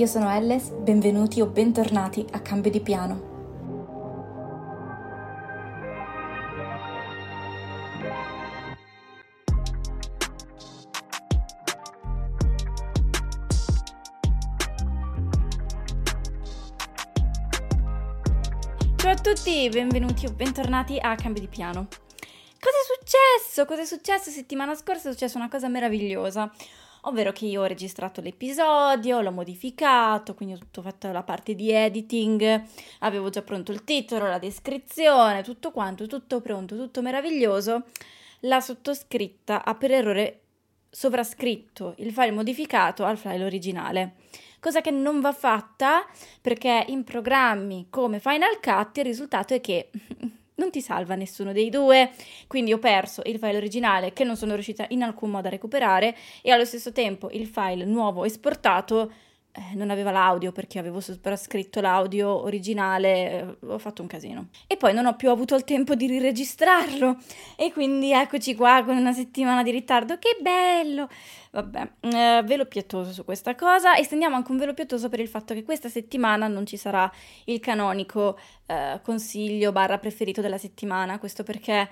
io sono Elles, benvenuti o bentornati a Cambio di Piano. Ciao a tutti, benvenuti o bentornati a Cambio di Piano. Cosa è successo? Cosa è successo settimana scorsa? È successa una cosa meravigliosa, ovvero che io ho registrato l'episodio, l'ho modificato, quindi ho tutto fatto la parte di editing, avevo già pronto il titolo, la descrizione, tutto quanto, tutto pronto, tutto meraviglioso. La sottoscritta ha per errore sovrascritto il file modificato al file originale cosa che non va fatta perché in programmi come Final Cut il risultato è che non ti salva nessuno dei due, quindi ho perso il file originale che non sono riuscita in alcun modo a recuperare e allo stesso tempo il file nuovo esportato eh, non aveva l'audio perché avevo soprascritto l'audio originale, eh, ho fatto un casino. E poi non ho più avuto il tempo di riregistrarlo e quindi eccoci qua con una settimana di ritardo, che bello! Vabbè, eh, velo pietoso su questa cosa e stendiamo anche un velo pietoso per il fatto che questa settimana non ci sarà il canonico eh, consiglio barra preferito della settimana, questo perché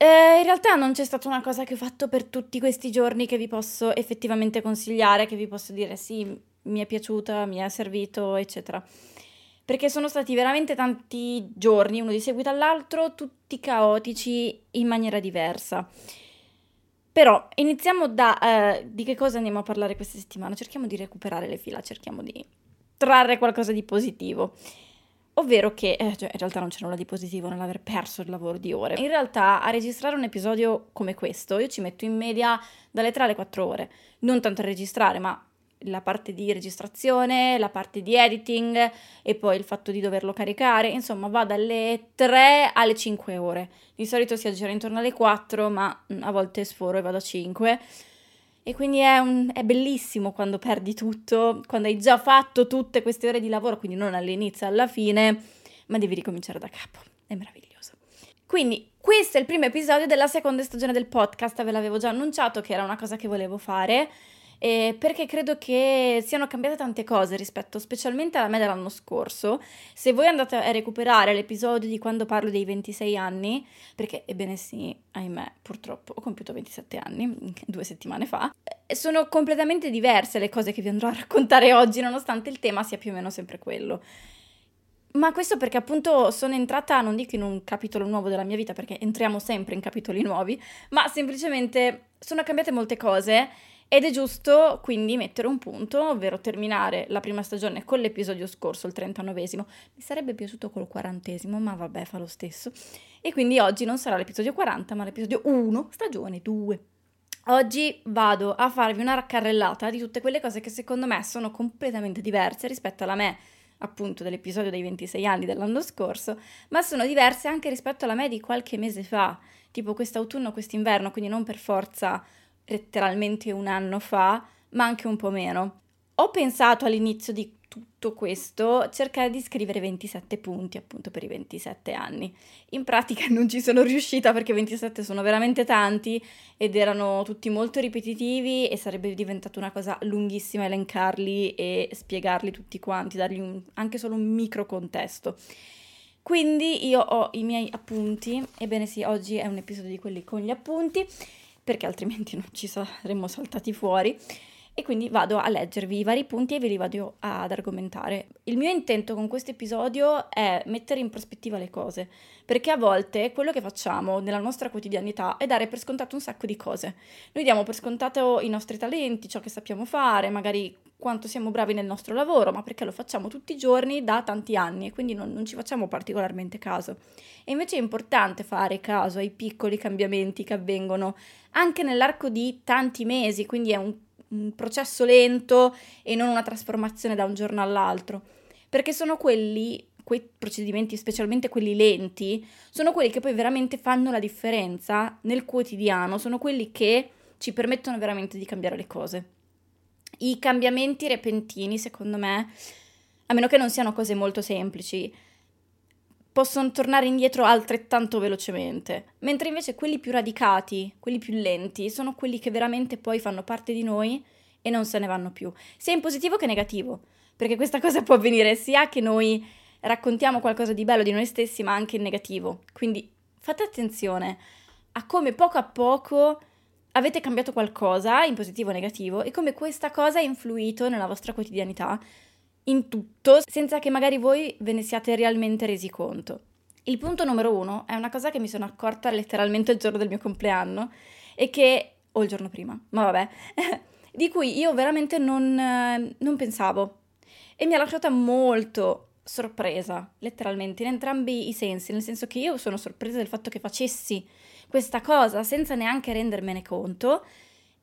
eh, in realtà non c'è stata una cosa che ho fatto per tutti questi giorni che vi posso effettivamente consigliare, che vi posso dire sì, mi è piaciuta, mi è servito, eccetera. Perché sono stati veramente tanti giorni, uno di seguito all'altro, tutti caotici in maniera diversa. Però iniziamo da eh, di che cosa andiamo a parlare questa settimana. Cerchiamo di recuperare le fila, cerchiamo di trarre qualcosa di positivo. Ovvero che, eh, cioè, in realtà non c'è nulla di positivo nell'aver perso il lavoro di ore. In realtà a registrare un episodio come questo io ci metto in media dalle 3 alle 4 ore. Non tanto a registrare, ma la parte di registrazione, la parte di editing e poi il fatto di doverlo caricare. Insomma, va dalle 3 alle 5 ore. Di solito si aggira intorno alle 4, ma mm, a volte sforo e vado a 5. E quindi è, un, è, bellissimo quando perdi tutto, quando hai già fatto tutte queste ore di lavoro, quindi non all'inizio, alla fine, ma devi ricominciare da capo. È meraviglioso. Quindi questo è il primo episodio della seconda stagione del podcast, ve l'avevo già annunciato che era una cosa che volevo fare eh, perché credo che siano cambiate tante cose rispetto specialmente a me dell'anno scorso. Se voi andate a recuperare l'episodio di quando parlo dei 26 anni, perché ebbene sì, ahimè, purtroppo ho compiuto 27 anni due settimane fa, eh, sono completamente diverse le cose che vi andrò a raccontare oggi, nonostante il tema sia più o meno sempre quello. Ma questo perché appunto sono entrata, non dico in un capitolo nuovo della mia vita, perché entriamo sempre in capitoli nuovi, ma semplicemente sono cambiate molte cose ed è giusto quindi mettere un punto, ovvero terminare la prima stagione con l'episodio scorso, il 39esimo. Mi sarebbe piaciuto col quarantesimo, ma vabbè, fa lo stesso. E quindi oggi non sarà l'episodio 40, ma l'episodio 1, stagione 2. Oggi vado a farvi una raccarrellata di tutte quelle cose che secondo me sono completamente diverse rispetto alla me appunto dell'episodio dei 26 anni dell'anno scorso, ma sono diverse anche rispetto alla me di qualche mese fa tipo quest'autunno, quest'inverno, quindi non per forza letteralmente un anno fa, ma anche un po' meno. Ho pensato all'inizio di tutto questo cercare di scrivere 27 punti appunto per i 27 anni. In pratica non ci sono riuscita perché 27 sono veramente tanti ed erano tutti molto ripetitivi e sarebbe diventata una cosa lunghissima elencarli e spiegarli tutti quanti, dargli un, anche solo un micro contesto. Quindi io ho i miei appunti, ebbene sì, oggi è un episodio di quelli con gli appunti, perché altrimenti non ci saremmo saltati fuori e quindi vado a leggervi i vari punti e ve li vado ad argomentare. Il mio intento con questo episodio è mettere in prospettiva le cose, perché a volte quello che facciamo nella nostra quotidianità è dare per scontato un sacco di cose. Noi diamo per scontato i nostri talenti, ciò che sappiamo fare, magari quanto siamo bravi nel nostro lavoro, ma perché lo facciamo tutti i giorni da tanti anni e quindi non, non ci facciamo particolarmente caso. E invece è importante fare caso ai piccoli cambiamenti che avvengono anche nell'arco di tanti mesi, quindi è un un processo lento e non una trasformazione da un giorno all'altro, perché sono quelli, quei procedimenti, specialmente quelli lenti, sono quelli che poi veramente fanno la differenza nel quotidiano, sono quelli che ci permettono veramente di cambiare le cose. I cambiamenti repentini, secondo me, a meno che non siano cose molto semplici, possono tornare indietro altrettanto velocemente, mentre invece quelli più radicati, quelli più lenti, sono quelli che veramente poi fanno parte di noi e non se ne vanno più, sia in positivo che negativo, perché questa cosa può avvenire sia che noi raccontiamo qualcosa di bello di noi stessi, ma anche in negativo. Quindi fate attenzione a come poco a poco avete cambiato qualcosa in positivo o negativo e come questa cosa ha influito nella vostra quotidianità in tutto senza che magari voi ve ne siate realmente resi conto. Il punto numero uno è una cosa che mi sono accorta letteralmente il giorno del mio compleanno e che, o il giorno prima, ma vabbè, di cui io veramente non, non pensavo e mi ha lasciata molto sorpresa, letteralmente, in entrambi i sensi, nel senso che io sono sorpresa del fatto che facessi questa cosa senza neanche rendermene conto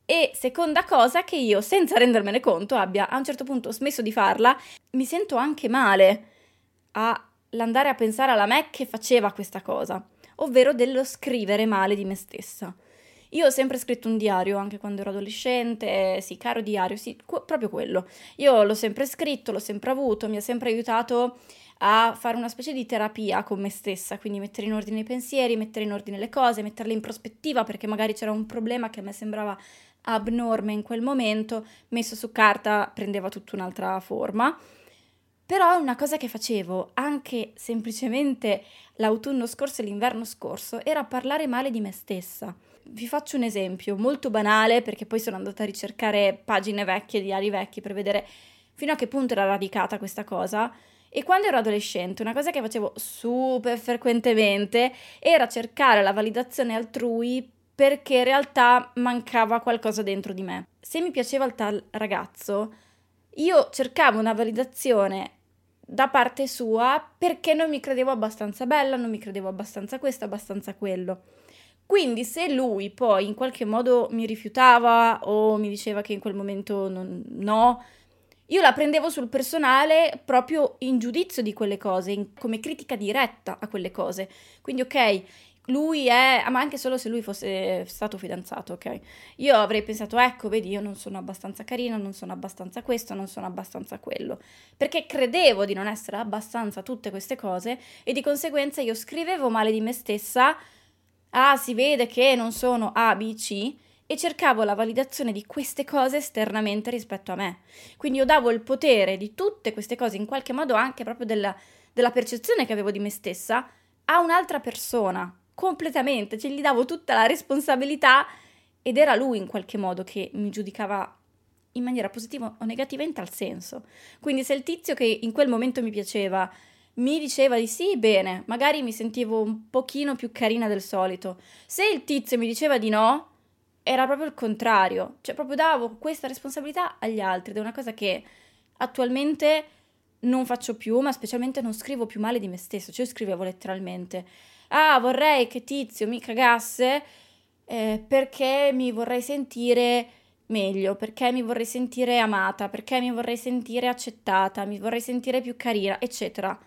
e seconda cosa che io, senza rendermene conto, abbia a un certo punto smesso di farla, mi sento anche male all'andare a pensare alla me che faceva questa cosa, ovvero dello scrivere male di me stessa. Io ho sempre scritto un diario, anche quando ero adolescente, sì, caro diario, sì, qu- proprio quello. Io l'ho sempre scritto, l'ho sempre avuto, mi ha sempre aiutato a fare una specie di terapia con me stessa, quindi mettere in ordine i pensieri, mettere in ordine le cose, metterle in prospettiva perché magari c'era un problema che a me sembrava abnorme in quel momento, messo su carta prendeva tutta un'altra forma. Però una cosa che facevo anche semplicemente l'autunno scorso e l'inverno scorso era parlare male di me stessa. Vi faccio un esempio molto banale perché poi sono andata a ricercare pagine vecchie, diari vecchi per vedere fino a che punto era radicata questa cosa. E quando ero adolescente, una cosa che facevo super frequentemente era cercare la validazione altrui perché in realtà mancava qualcosa dentro di me. Se mi piaceva il tal ragazzo, io cercavo una validazione da parte sua perché non mi credevo abbastanza bella, non mi credevo abbastanza questo, abbastanza quello. Quindi se lui poi in qualche modo mi rifiutava o mi diceva che in quel momento non, no, io la prendevo sul personale proprio in giudizio di quelle cose, in, come critica diretta a quelle cose. Quindi ok, lui è, ma anche solo se lui fosse stato fidanzato, ok? Io avrei pensato, ecco, vedi, io non sono abbastanza carina, non sono abbastanza questo, non sono abbastanza quello, perché credevo di non essere abbastanza tutte queste cose e di conseguenza io scrivevo male di me stessa, ah, si vede che non sono A, B, C, e cercavo la validazione di queste cose esternamente rispetto a me. Quindi io davo il potere di tutte queste cose, in qualche modo anche proprio della, della percezione che avevo di me stessa, a un'altra persona completamente, cioè gli davo tutta la responsabilità ed era lui in qualche modo che mi giudicava in maniera positiva o negativa in tal senso. Quindi se il tizio che in quel momento mi piaceva mi diceva di sì, bene, magari mi sentivo un pochino più carina del solito. Se il tizio mi diceva di no, era proprio il contrario, cioè proprio davo questa responsabilità agli altri ed è una cosa che attualmente non faccio più, ma specialmente non scrivo più male di me stesso, cioè io scrivevo letteralmente ah vorrei che Tizio mi cagasse eh, perché mi vorrei sentire meglio, perché mi vorrei sentire amata, perché mi vorrei sentire accettata, mi vorrei sentire più carina, eccetera.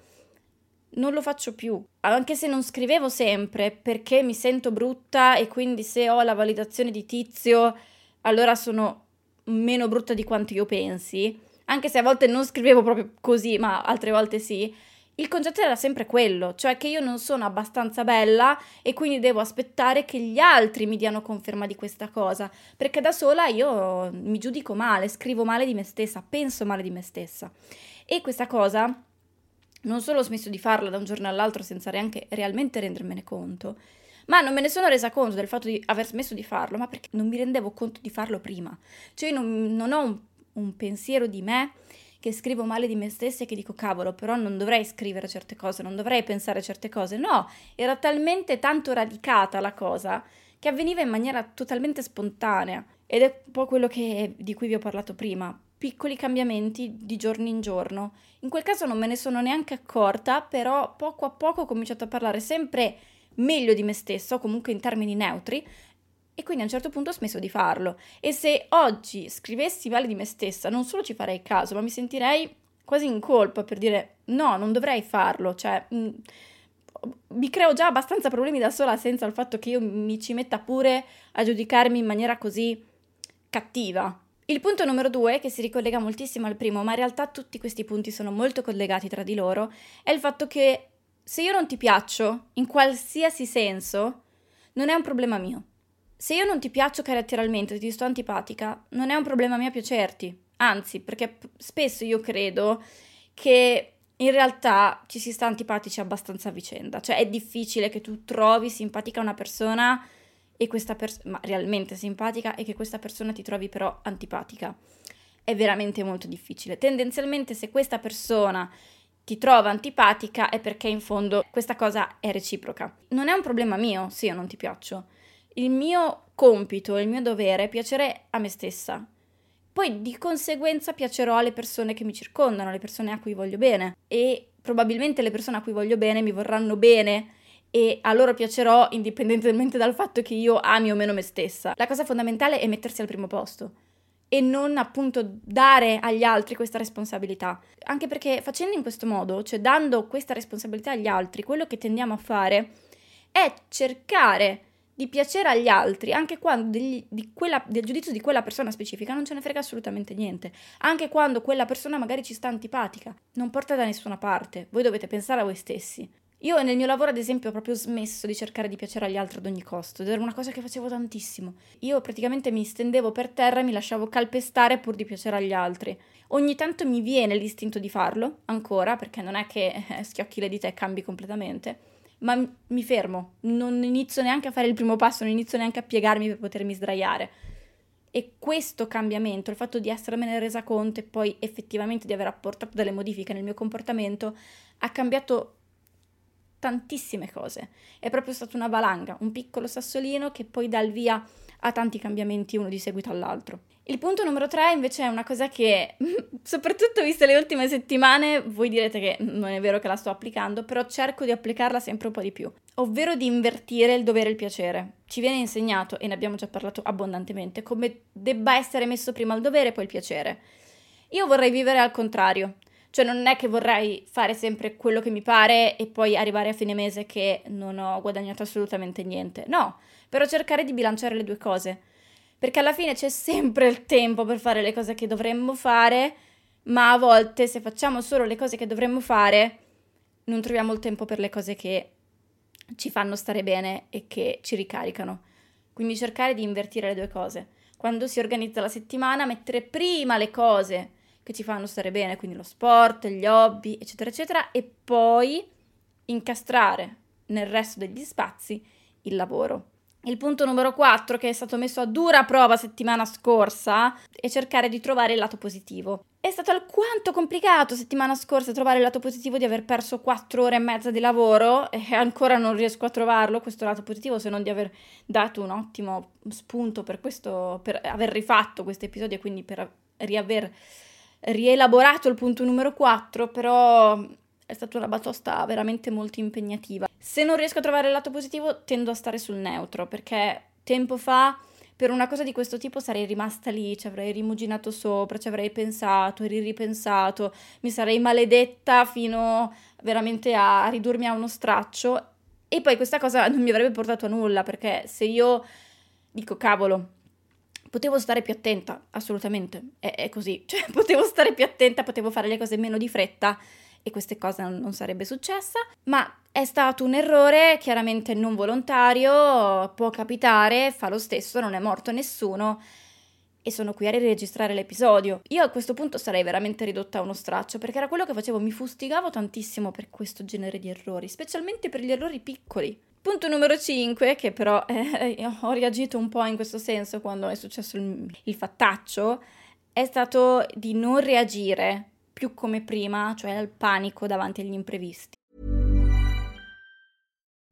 Non lo faccio più. Anche se non scrivevo sempre perché mi sento brutta e quindi se ho la validazione di tizio, allora sono meno brutta di quanto io pensi. Anche se a volte non scrivevo proprio così, ma altre volte sì. Il concetto era sempre quello, cioè che io non sono abbastanza bella e quindi devo aspettare che gli altri mi diano conferma di questa cosa, perché da sola io mi giudico male, scrivo male di me stessa, penso male di me stessa. E questa cosa non solo ho smesso di farla da un giorno all'altro senza neanche realmente rendermene conto, ma non me ne sono resa conto del fatto di aver smesso di farlo, ma perché non mi rendevo conto di farlo prima. Cioè non, non ho un, un pensiero di me che scrivo male di me stessa e che dico cavolo, però non dovrei scrivere certe cose, non dovrei pensare certe cose. No, era talmente tanto radicata la cosa che avveniva in maniera totalmente spontanea. Ed è un po' quello che, di cui vi ho parlato prima. Piccoli cambiamenti di giorno in giorno. In quel caso non me ne sono neanche accorta, però poco a poco ho cominciato a parlare sempre meglio di me stessa, o comunque in termini neutri, e quindi a un certo punto ho smesso di farlo. E se oggi scrivessi male di me stessa, non solo ci farei caso, ma mi sentirei quasi in colpa per dire no, non dovrei farlo. Cioè, mh, mm, mi creo già abbastanza problemi da sola senza il fatto che io mi ci metta pure a giudicarmi in maniera così cattiva. Il punto numero due, che si ricollega moltissimo al primo, ma in realtà tutti questi punti sono molto collegati tra di loro, è il fatto che se io non ti piaccio, in qualsiasi senso, non è un problema mio. Se io non ti piaccio caratterialmente, ti sto antipatica, non è un problema mio piacerti. Anzi, perché spesso io credo che in realtà ci si sta antipatici abbastanza a vicenda. Cioè è difficile che tu trovi simpatica una persona e questa persona, realmente simpatica, e che questa persona ti trovi però antipatica. È veramente molto difficile. Tendenzialmente se questa persona ti trova antipatica è perché in fondo questa cosa è reciproca. Non è un problema mio se io non ti piaccio il mio compito, il mio dovere è piacere a me stessa. Poi di conseguenza piacerò alle persone che mi circondano, alle persone a cui voglio bene e probabilmente le persone a cui voglio bene mi vorranno bene e a loro piacerò indipendentemente dal fatto che io ami o meno me stessa. La cosa fondamentale è mettersi al primo posto e non appunto dare agli altri questa responsabilità. Anche perché facendo in questo modo, cioè dando questa responsabilità agli altri, quello che tendiamo a fare è cercare di piacere agli altri, anche quando degli, quella, del giudizio di quella persona specifica non ce ne frega assolutamente niente, anche quando quella persona magari ci sta antipatica, non porta da nessuna parte, voi dovete pensare a voi stessi. Io nel mio lavoro, ad esempio, ho proprio smesso di cercare di piacere agli altri ad ogni costo, ed era una cosa che facevo tantissimo. Io praticamente mi stendevo per terra e mi lasciavo calpestare pur di piacere agli altri. Ogni tanto mi viene l'istinto di farlo, ancora, perché non è che eh, schiocchi le dita e cambi completamente ma mi fermo, non inizio neanche a fare il primo passo, non inizio neanche a piegarmi per potermi sdraiare. E questo cambiamento, il fatto di essermene resa conto e poi effettivamente di aver apportato delle modifiche nel mio comportamento, ha cambiato tantissime cose. È proprio stata una valanga, un piccolo sassolino che poi dà il via a tanti cambiamenti uno di seguito all'altro. Il punto numero tre invece è una cosa che, soprattutto viste le ultime settimane, voi direte che non è vero che la sto applicando, però cerco di applicarla sempre un po' di più, ovvero di invertire il dovere e il piacere. Ci viene insegnato, e ne abbiamo già parlato abbondantemente, come debba essere messo prima il dovere e poi il piacere. Io vorrei vivere al contrario, cioè non è che vorrei fare sempre quello che mi pare e poi arrivare a fine mese che non ho guadagnato assolutamente niente. No, però cercare di bilanciare le due cose. Perché alla fine c'è sempre il tempo per fare le cose che dovremmo fare, ma a volte se facciamo solo le cose che dovremmo fare, non troviamo il tempo per le cose che ci fanno stare bene e che ci ricaricano. Quindi cercare di invertire le due cose. Quando si organizza la settimana, mettere prima le cose che ci fanno stare bene, quindi lo sport, gli hobby, eccetera, eccetera, e poi incastrare nel resto degli spazi il lavoro. Il punto numero 4, che è stato messo a dura prova settimana scorsa, è cercare di trovare il lato positivo. È stato alquanto complicato settimana scorsa trovare il lato positivo di aver perso 4 ore e mezza di lavoro e ancora non riesco a trovarlo, questo lato positivo, se non di aver dato un ottimo spunto per questo, per aver rifatto questo episodio e quindi per riaver rielaborato il punto numero 4, però è stata una batosta veramente molto impegnativa. Se non riesco a trovare il lato positivo, tendo a stare sul neutro, perché tempo fa per una cosa di questo tipo sarei rimasta lì, ci avrei rimuginato sopra, ci avrei pensato, ripensato, mi sarei maledetta fino veramente a ridurmi a uno straccio e poi questa cosa non mi avrebbe portato a nulla perché se io dico cavolo, potevo stare più attenta, assolutamente, è, è così, cioè potevo stare più attenta, potevo fare le cose meno di fretta e queste cose non, non sarebbe successa, ma è stato un errore chiaramente non volontario, può capitare, fa lo stesso, non è morto nessuno e sono qui a riregistrare l'episodio. Io a questo punto sarei veramente ridotta a uno straccio perché era quello che facevo, mi fustigavo tantissimo per questo genere di errori, specialmente per gli errori piccoli. Punto numero 5, che però eh, ho reagito un po' in questo senso quando è successo il, il fattaccio, è stato di non reagire più come prima, cioè al panico davanti agli imprevisti.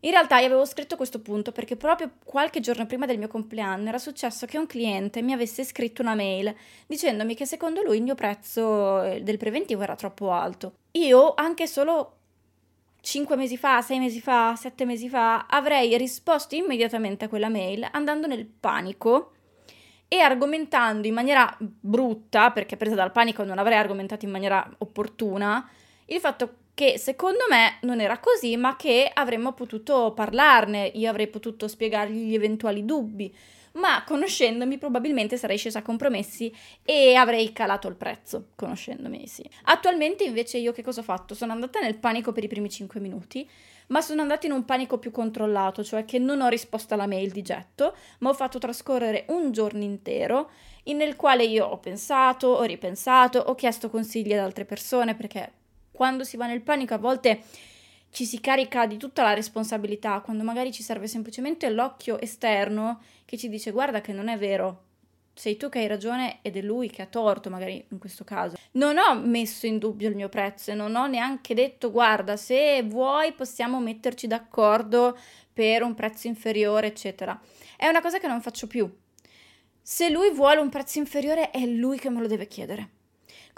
In realtà io avevo scritto questo punto perché proprio qualche giorno prima del mio compleanno era successo che un cliente mi avesse scritto una mail dicendomi che secondo lui il mio prezzo eh, del preventivo era troppo alto. Io anche solo 5 mesi fa, 6 mesi fa, 7 mesi fa avrei risposto immediatamente a quella mail andando nel panico e argomentando in maniera brutta, perché presa dal panico non avrei argomentato in maniera opportuna, il fatto che secondo me non era così, ma che avremmo potuto parlarne, io avrei potuto spiegargli gli eventuali dubbi, ma conoscendomi probabilmente sarei scesa a compromessi e avrei calato il prezzo, conoscendomi, sì. Attualmente invece io che cosa ho fatto? Sono andata nel panico per i primi 5 minuti, ma sono andata in un panico più controllato, cioè che non ho risposto alla mail di getto, ma ho fatto trascorrere un giorno intero nel quale io ho pensato, ho ripensato, ho chiesto consigli ad altre persone perché quando si va nel panico a volte ci si carica di tutta la responsabilità, quando magari ci serve semplicemente l'occhio esterno che ci dice guarda che non è vero, sei tu che hai ragione ed è lui che ha torto, magari in questo caso. Non ho messo in dubbio il mio prezzo e non ho neanche detto guarda, se vuoi possiamo metterci d'accordo per un prezzo inferiore, eccetera. È una cosa che non faccio più. Se lui vuole un prezzo inferiore è lui che me lo deve chiedere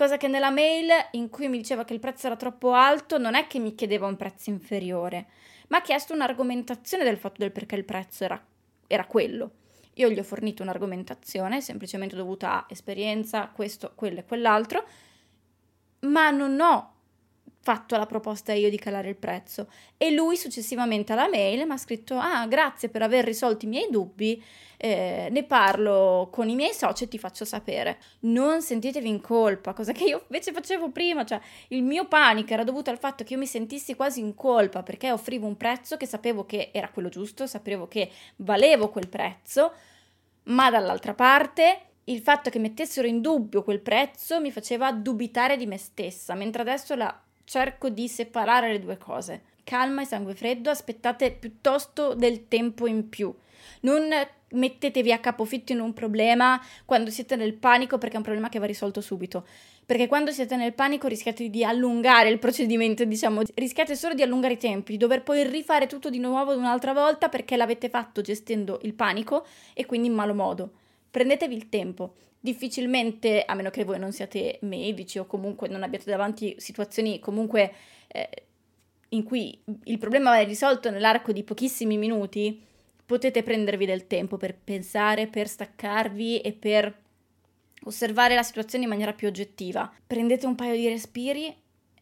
cosa che nella mail in cui mi diceva che il prezzo era troppo alto non è che mi chiedeva un prezzo inferiore, ma ha chiesto un'argomentazione del fatto del perché il prezzo era, era quello. Io gli ho fornito un'argomentazione semplicemente dovuta a esperienza, questo, quello e quell'altro, ma non ho fatto la proposta io di calare il prezzo. E lui successivamente alla mail mi ha scritto ah grazie per aver risolto i miei dubbi eh, ne parlo con i miei soci e ti faccio sapere. Non sentitevi in colpa cosa che io invece facevo prima cioè il mio panico era dovuto al fatto che io mi sentissi quasi in colpa perché offrivo un prezzo che sapevo che era quello giusto sapevo che valevo quel prezzo ma dall'altra parte il fatto che mettessero in dubbio quel prezzo mi faceva dubitare di me stessa, mentre adesso la cerco di separare le due cose. Calma e sangue freddo, aspettate piuttosto del tempo in più. Non mettetevi a capofitto in un problema quando siete nel panico perché è un problema che va risolto subito. Perché quando siete nel panico rischiate di allungare il procedimento, diciamo, rischiate solo di allungare i tempi, di dover poi rifare tutto di nuovo un'altra volta perché l'avete fatto gestendo il panico e quindi in malo modo. Prendetevi il tempo difficilmente, a meno che voi non siate medici o comunque non abbiate davanti situazioni comunque eh, in cui il problema è risolto nell'arco di pochissimi minuti, potete prendervi del tempo per pensare, per staccarvi e per osservare la situazione in maniera più oggettiva. Prendete un paio di respiri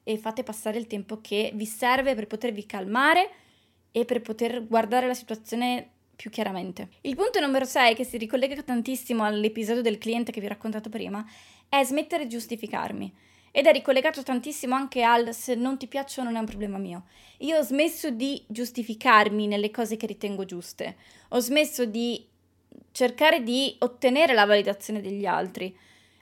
e fate passare il tempo che vi serve per potervi calmare e per poter guardare la situazione più chiaramente. Il punto numero 6, che si ricollega tantissimo all'episodio del cliente che vi ho raccontato prima, è smettere di giustificarmi. Ed è ricollegato tantissimo anche al se non ti piacciono non è un problema mio. Io ho smesso di giustificarmi nelle cose che ritengo giuste. Ho smesso di cercare di ottenere la validazione degli altri,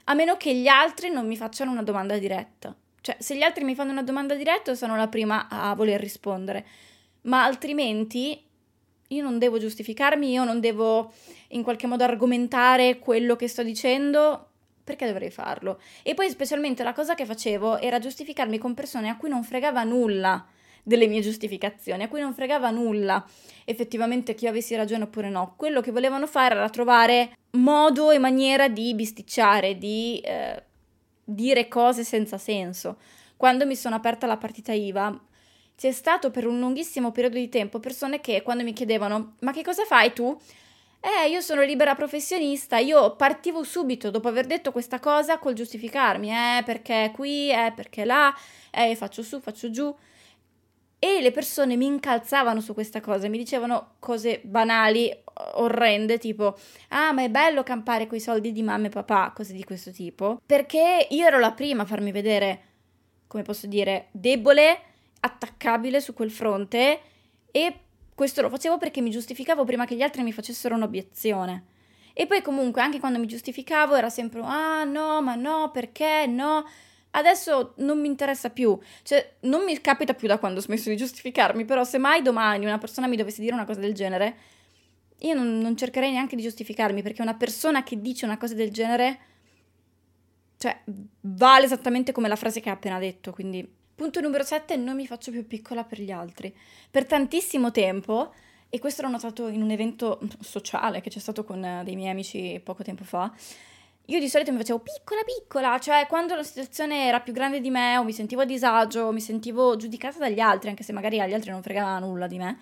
a meno che gli altri non mi facciano una domanda diretta. Cioè, se gli altri mi fanno una domanda diretta, sono la prima a voler rispondere, ma altrimenti io non devo giustificarmi, io non devo in qualche modo argomentare quello che sto dicendo, perché dovrei farlo? E poi specialmente la cosa che facevo era giustificarmi con persone a cui non fregava nulla delle mie giustificazioni, a cui non fregava nulla effettivamente che io avessi ragione oppure no. Quello che volevano fare era trovare modo e maniera di bisticciare, di eh, dire cose senza senso. Quando mi sono aperta la partita IVA, c'è stato per un lunghissimo periodo di tempo persone che quando mi chiedevano ma che cosa fai tu? Eh, io sono libera professionista, io partivo subito dopo aver detto questa cosa col giustificarmi, eh, perché qui, eh, perché là, eh, faccio su, faccio giù. E le persone mi incalzavano su questa cosa, mi dicevano cose banali, orrende, tipo, ah, ma è bello campare coi soldi di mamma e papà, cose di questo tipo, perché io ero la prima a farmi vedere, come posso dire, debole, attaccabile su quel fronte e questo lo facevo perché mi giustificavo prima che gli altri mi facessero un'obiezione. E poi comunque anche quando mi giustificavo era sempre ah no, ma no, perché no? Adesso non mi interessa più, cioè non mi capita più da quando ho smesso di giustificarmi, però se mai domani una persona mi dovesse dire una cosa del genere, io non, non cercherei neanche di giustificarmi perché una persona che dice una cosa del genere, cioè vale esattamente come la frase che ha appena detto, quindi Punto numero 7, non mi faccio più piccola per gli altri. Per tantissimo tempo, e questo l'ho notato in un evento sociale che c'è stato con eh, dei miei amici poco tempo fa, io di solito mi facevo piccola piccola, cioè quando la situazione era più grande di me o mi sentivo a disagio, mi sentivo giudicata dagli altri, anche se magari agli altri non fregava nulla di me,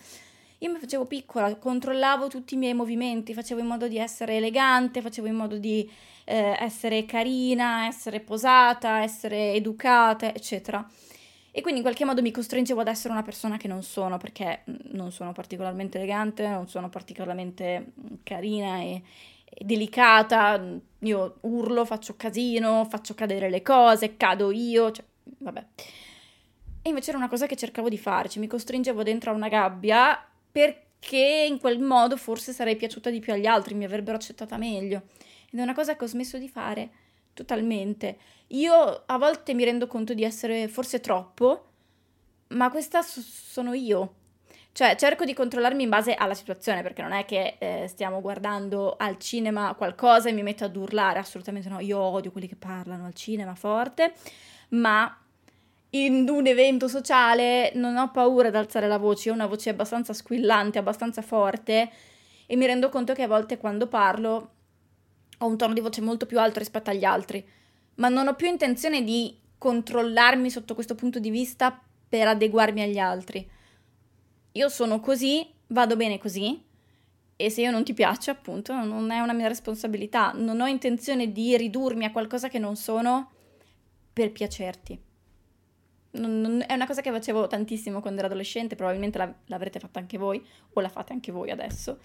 io mi facevo piccola, controllavo tutti i miei movimenti, facevo in modo di essere elegante, facevo in modo di eh, essere carina, essere posata, essere educata, eccetera e quindi in qualche modo mi costringevo ad essere una persona che non sono, perché mm, non sono particolarmente elegante, non sono particolarmente mm, carina e, e delicata, io urlo, faccio casino, faccio cadere le cose, cado io, cioè, vabbè. E invece era una cosa che cercavo di fare, cioè mi costringevo dentro a una gabbia perché in quel modo forse sarei piaciuta di più agli altri, mi avrebbero accettata meglio. Ed è una cosa che ho smesso di fare totalmente. Io a volte mi rendo conto di essere forse troppo, ma questa so- sono io. Cioè, cerco di controllarmi in base alla situazione, perché non è che eh, stiamo guardando al cinema qualcosa e mi metto ad urlare, assolutamente no, io odio quelli che parlano al cinema forte, ma in un evento sociale non ho paura di alzare la voce, ho una voce abbastanza squillante, abbastanza forte e mi rendo conto che a volte quando parlo ho un tono di voce molto più alto rispetto agli altri, ma non ho più intenzione di controllarmi sotto questo punto di vista per adeguarmi agli altri. Io sono così, vado bene così, e se io non ti piace, appunto, non è una mia responsabilità. Non ho intenzione di ridurmi a qualcosa che non sono per piacerti. Non, non, è una cosa che facevo tantissimo quando ero adolescente, probabilmente la, l'avrete fatta anche voi, o la fate anche voi adesso.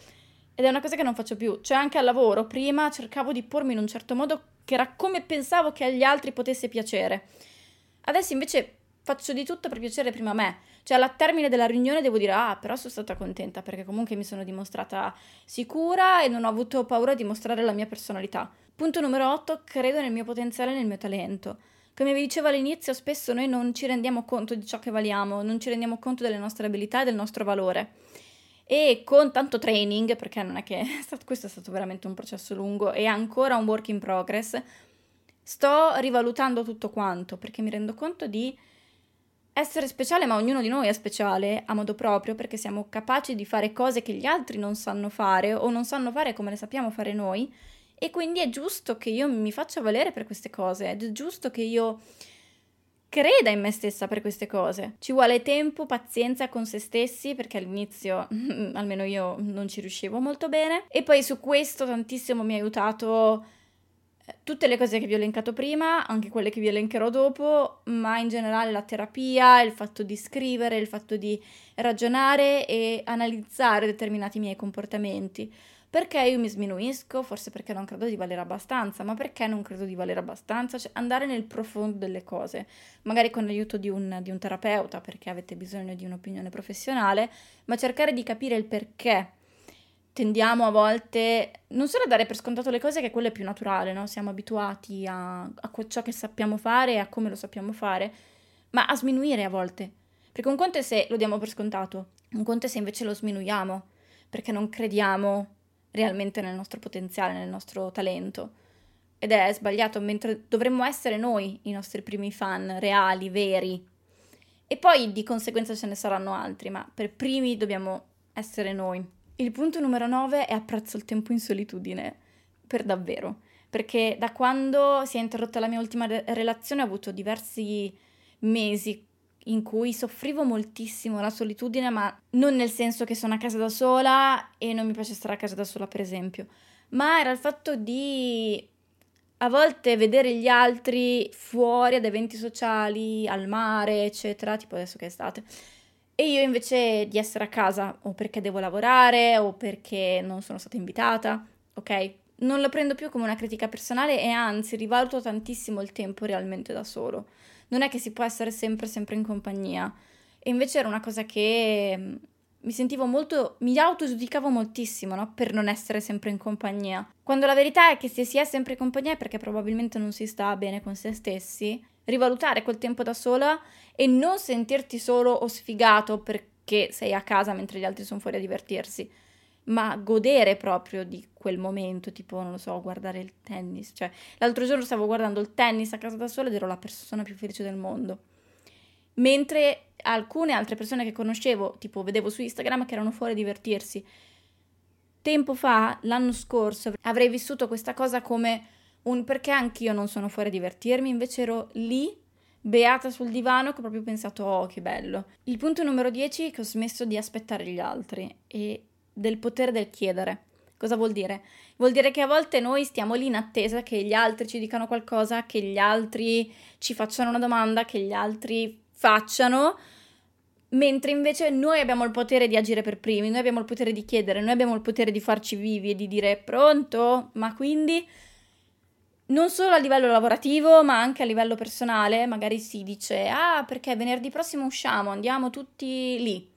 Ed è una cosa che non faccio più. Cioè, anche al lavoro, prima cercavo di pormi in un certo modo che era come pensavo che agli altri potesse piacere. Adesso invece faccio di tutto per piacere prima a me. Cioè, alla termine della riunione devo dire, ah, però sono stata contenta perché comunque mi sono dimostrata sicura e non ho avuto paura di mostrare la mia personalità. Punto numero 8, credo nel mio potenziale e nel mio talento. Come vi dicevo all'inizio, spesso noi non ci rendiamo conto di ciò che valiamo, non ci rendiamo conto delle nostre abilità e del nostro valore e con tanto training, perché non è che questo è stato veramente un processo lungo e ancora un work in progress, sto rivalutando tutto quanto perché mi rendo conto di essere speciale, ma ognuno di noi è speciale a modo proprio perché siamo capaci di fare cose che gli altri non sanno fare o non sanno fare come le sappiamo fare noi. E quindi è giusto che io mi faccia valere per queste cose, è giusto che io creda in me stessa per queste cose. Ci vuole tempo, pazienza con se stessi, perché all'inizio almeno io non ci riuscivo molto bene. E poi su questo tantissimo mi ha aiutato tutte le cose che vi ho elencato prima, anche quelle che vi elencherò dopo, ma in generale la terapia, il fatto di scrivere, il fatto di ragionare e analizzare determinati miei comportamenti. Perché io mi sminuisco? Forse perché non credo di valere abbastanza, ma perché non credo di valere abbastanza? Cioè andare nel profondo delle cose, magari con l'aiuto di un, di un terapeuta perché avete bisogno di un'opinione professionale, ma cercare di capire il perché tendiamo a volte non solo a dare per scontato le cose, che quello è più naturale, no? Siamo abituati a, a ciò che sappiamo fare e a come lo sappiamo fare, ma a sminuire a volte. Perché un conto è se lo diamo per scontato, un conto è se invece lo sminuiamo, perché non crediamo realmente nel nostro potenziale, nel nostro talento. Ed è sbagliato, mentre dovremmo essere noi i nostri primi fan reali, veri. E poi di conseguenza ce ne saranno altri, ma per primi dobbiamo essere noi. Il punto numero 9 è apprezzo il tempo in solitudine, per davvero. Perché da quando si è interrotta la mia ultima re- relazione ho avuto diversi mesi in cui soffrivo moltissimo la solitudine, ma non nel senso che sono a casa da sola e non mi piace stare a casa da sola, per esempio, ma era il fatto di a volte vedere gli altri fuori ad eventi sociali, al mare, eccetera, tipo adesso che è estate. E io invece di essere a casa o perché devo lavorare o perché non sono stata invitata, ok? Non lo prendo più come una critica personale e anzi rivaluto tantissimo il tempo realmente da solo non è che si può essere sempre, sempre in compagnia. E invece era una cosa che mm, mi sentivo molto, mi autogiudicavo moltissimo, no? Per non essere sempre in compagnia. Quando la verità è che se si è sempre in compagnia è perché probabilmente non si sta bene con se stessi. Rivalutare quel tempo da sola e non sentirti solo o sfigato perché sei a casa mentre gli altri sono fuori a divertirsi ma godere proprio di quel momento, tipo, non lo so, guardare il tennis. Cioè, l'altro giorno stavo guardando il tennis a casa da sola ed ero la persona più felice del mondo. Mentre alcune altre persone che conoscevo, tipo, vedevo su Instagram che erano fuori a divertirsi. Tempo fa, l'anno scorso, avrei vissuto questa cosa come un perché anch'io non sono fuori a divertirmi, invece ero lì beata sul divano che ho proprio pensato oh che bello. Il punto numero 10 è che ho smesso di aspettare gli altri e del potere del chiedere. Cosa vuol dire? Vuol dire che a volte noi stiamo lì in attesa che gli altri ci dicano qualcosa, che gli altri ci facciano una domanda, che gli altri facciano, mentre invece noi abbiamo il potere di agire per primi, noi abbiamo il potere di chiedere, noi abbiamo il potere di farci vivi e di dire pronto, ma quindi non solo a livello lavorativo, ma anche a livello personale, magari si dice ah perché venerdì prossimo usciamo, andiamo tutti lì.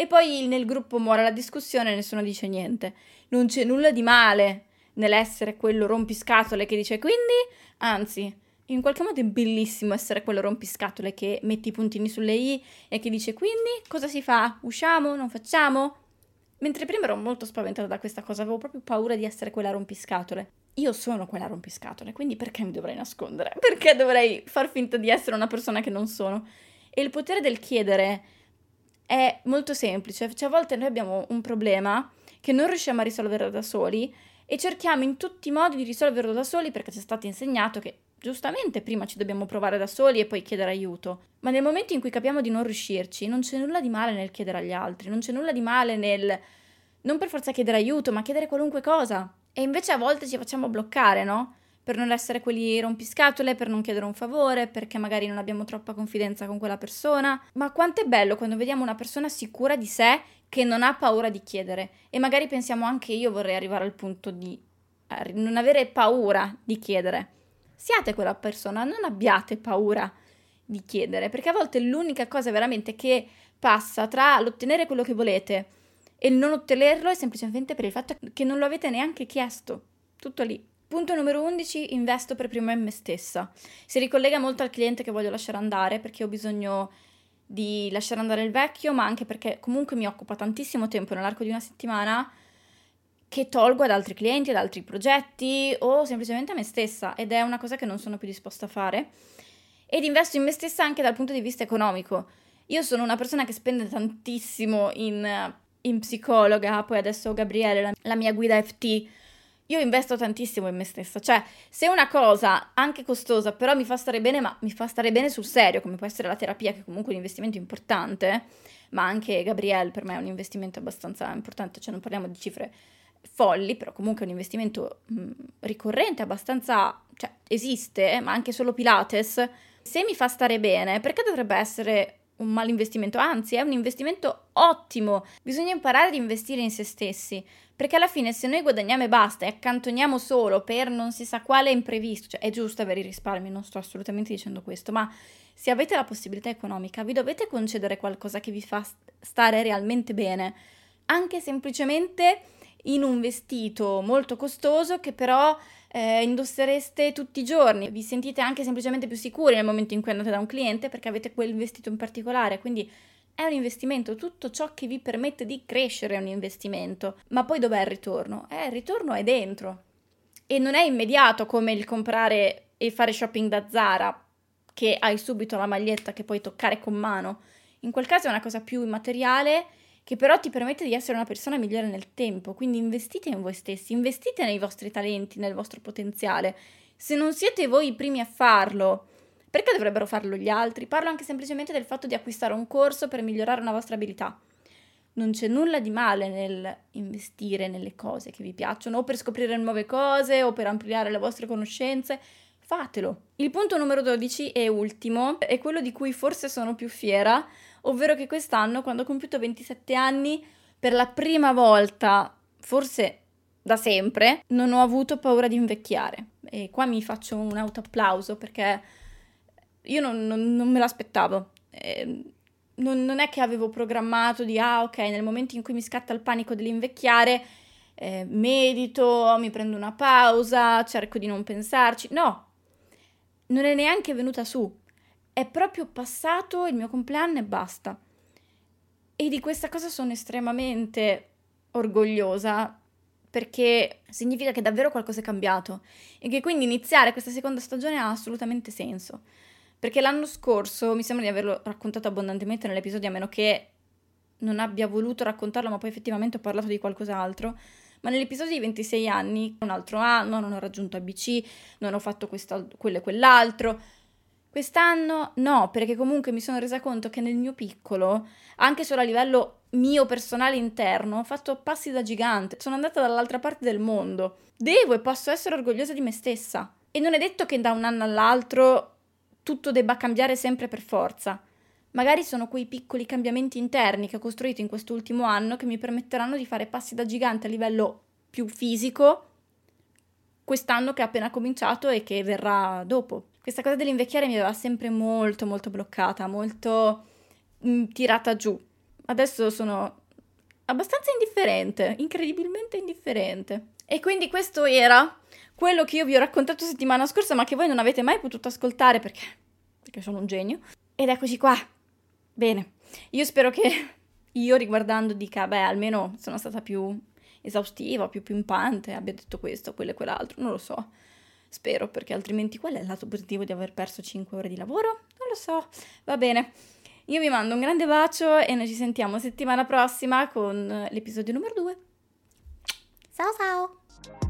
E poi nel gruppo muore la discussione e nessuno dice niente. Non c'è nulla di male nell'essere quello rompiscatole che dice quindi, anzi, in qualche modo è bellissimo essere quello rompiscatole che mette i puntini sulle i e che dice quindi cosa si fa? Usciamo? Non facciamo? Mentre prima ero molto spaventata da questa cosa, avevo proprio paura di essere quella rompiscatole. Io sono quella rompiscatole, quindi perché mi dovrei nascondere? Perché dovrei far finta di essere una persona che non sono? E il potere del chiedere è molto semplice, cioè a volte noi abbiamo un problema che non riusciamo a risolvere da soli e cerchiamo in tutti i modi di risolverlo da soli perché ci è stato insegnato che giustamente prima ci dobbiamo provare da soli e poi chiedere aiuto. Ma nel momento in cui capiamo di non riuscirci, non c'è nulla di male nel chiedere agli altri, non c'è nulla di male nel non per forza chiedere aiuto, ma chiedere qualunque cosa. E invece a volte ci facciamo bloccare, no? Per non essere quelli rompiscatole, per non chiedere un favore, perché magari non abbiamo troppa confidenza con quella persona. Ma quanto è bello quando vediamo una persona sicura di sé che non ha paura di chiedere e magari pensiamo anche io vorrei arrivare al punto di eh, non avere paura di chiedere. Siate quella persona, non abbiate paura di chiedere, perché a volte l'unica cosa veramente che passa tra l'ottenere quello che volete e il non ottenerlo è semplicemente per il fatto che non lo avete neanche chiesto. Tutto lì. Punto numero 11, investo per prima in me stessa. Si ricollega molto al cliente che voglio lasciare andare perché ho bisogno di lasciare andare il vecchio, ma anche perché comunque mi occupa tantissimo tempo nell'arco di una settimana che tolgo ad altri clienti, ad altri progetti o semplicemente a me stessa ed è una cosa che non sono più disposta a fare. Ed investo in me stessa anche dal punto di vista economico. Io sono una persona che spende tantissimo in, in psicologa, poi adesso Gabriele, la, la mia guida FT, io investo tantissimo in me stessa, cioè se una cosa anche costosa però mi fa stare bene, ma mi fa stare bene sul serio, come può essere la terapia che è comunque un investimento importante, ma anche Gabrielle per me è un investimento abbastanza importante, cioè non parliamo di cifre folli, però comunque è un investimento mh, ricorrente, abbastanza, cioè esiste, ma anche solo Pilates, se mi fa stare bene, perché dovrebbe essere un malinvestimento? Anzi, è un investimento ottimo. Bisogna imparare ad investire in se stessi, perché alla fine se noi guadagniamo e basta e accantoniamo solo per non si sa quale imprevisto, cioè è giusto avere i risparmi, non sto assolutamente dicendo questo, ma se avete la possibilità economica, vi dovete concedere qualcosa che vi fa stare realmente bene, anche semplicemente in un vestito molto costoso che però eh, indossereste tutti i giorni. Vi sentite anche semplicemente più sicuri nel momento in cui andate da un cliente perché avete quel vestito in particolare, quindi è un investimento, tutto ciò che vi permette di crescere è un investimento. Ma poi dov'è il ritorno? Eh, il ritorno è dentro. E non è immediato come il comprare e fare shopping da Zara, che hai subito la maglietta che puoi toccare con mano. In quel caso è una cosa più immateriale che però ti permette di essere una persona migliore nel tempo. Quindi investite in voi stessi, investite nei vostri talenti, nel vostro potenziale. Se non siete voi i primi a farlo, perché dovrebbero farlo gli altri? Parlo anche semplicemente del fatto di acquistare un corso per migliorare una vostra abilità. Non c'è nulla di male nel investire nelle cose che vi piacciono, o per scoprire nuove cose, o per ampliare le vostre conoscenze. Fatelo. Il punto numero 12 e ultimo è quello di cui forse sono più fiera, ovvero che quest'anno, quando ho compiuto 27 anni, per la prima volta, forse da sempre, non ho avuto paura di invecchiare. E qua mi faccio un autoapplauso perché io non, non, non me l'aspettavo. Eh, non, non, è che avevo programmato di, ah ok, nel momento in cui mi scatta il panico dell'invecchiare, eh, medito, mi prendo una pausa, cerco di non pensarci. No, non è neanche venuta su è proprio passato il mio compleanno e basta. E di questa cosa sono estremamente orgogliosa perché significa che davvero qualcosa è cambiato e che quindi iniziare questa seconda stagione ha assolutamente senso. Perché l'anno scorso, mi sembra di averlo raccontato abbondantemente nell'episodio, a meno che non abbia voluto raccontarlo, ma poi effettivamente ho parlato di qualcos'altro. Ma nell'episodio di 26 anni, un altro anno, non ho raggiunto ABC, non ho fatto quello e quell'altro Quest'anno no, perché comunque mi sono resa conto che nel mio piccolo, anche solo a livello mio personale interno, ho fatto passi da gigante. Sono andata dall'altra parte del mondo. Devo e posso essere orgogliosa di me stessa. E non è detto che da un anno all'altro tutto debba cambiare sempre per forza. Magari sono quei piccoli cambiamenti interni che ho costruito in quest'ultimo anno che mi permetteranno di fare passi da gigante a livello più fisico quest'anno che è appena cominciato e che verrà dopo questa cosa dell'invecchiare mi aveva sempre molto molto bloccata, molto mh, mm, tirata giù. Adesso sono abbastanza indifferente, incredibilmente indifferente. E quindi questo era quello che io vi ho raccontato settimana scorsa, ma che voi non avete mai potuto ascoltare perché, perché sono un genio. Ed eccoci qua. Bene, io spero che io riguardando dica, beh, almeno sono stata più esaustiva, più pimpante, abbia detto questo, quello e quell'altro, non lo so. Spero, perché altrimenti qual è il lato positivo di aver perso 5 ore di lavoro? Non lo so. Va bene. Io vi mando un grande bacio e noi ci sentiamo settimana prossima con l'episodio numero 2. Ciao ciao!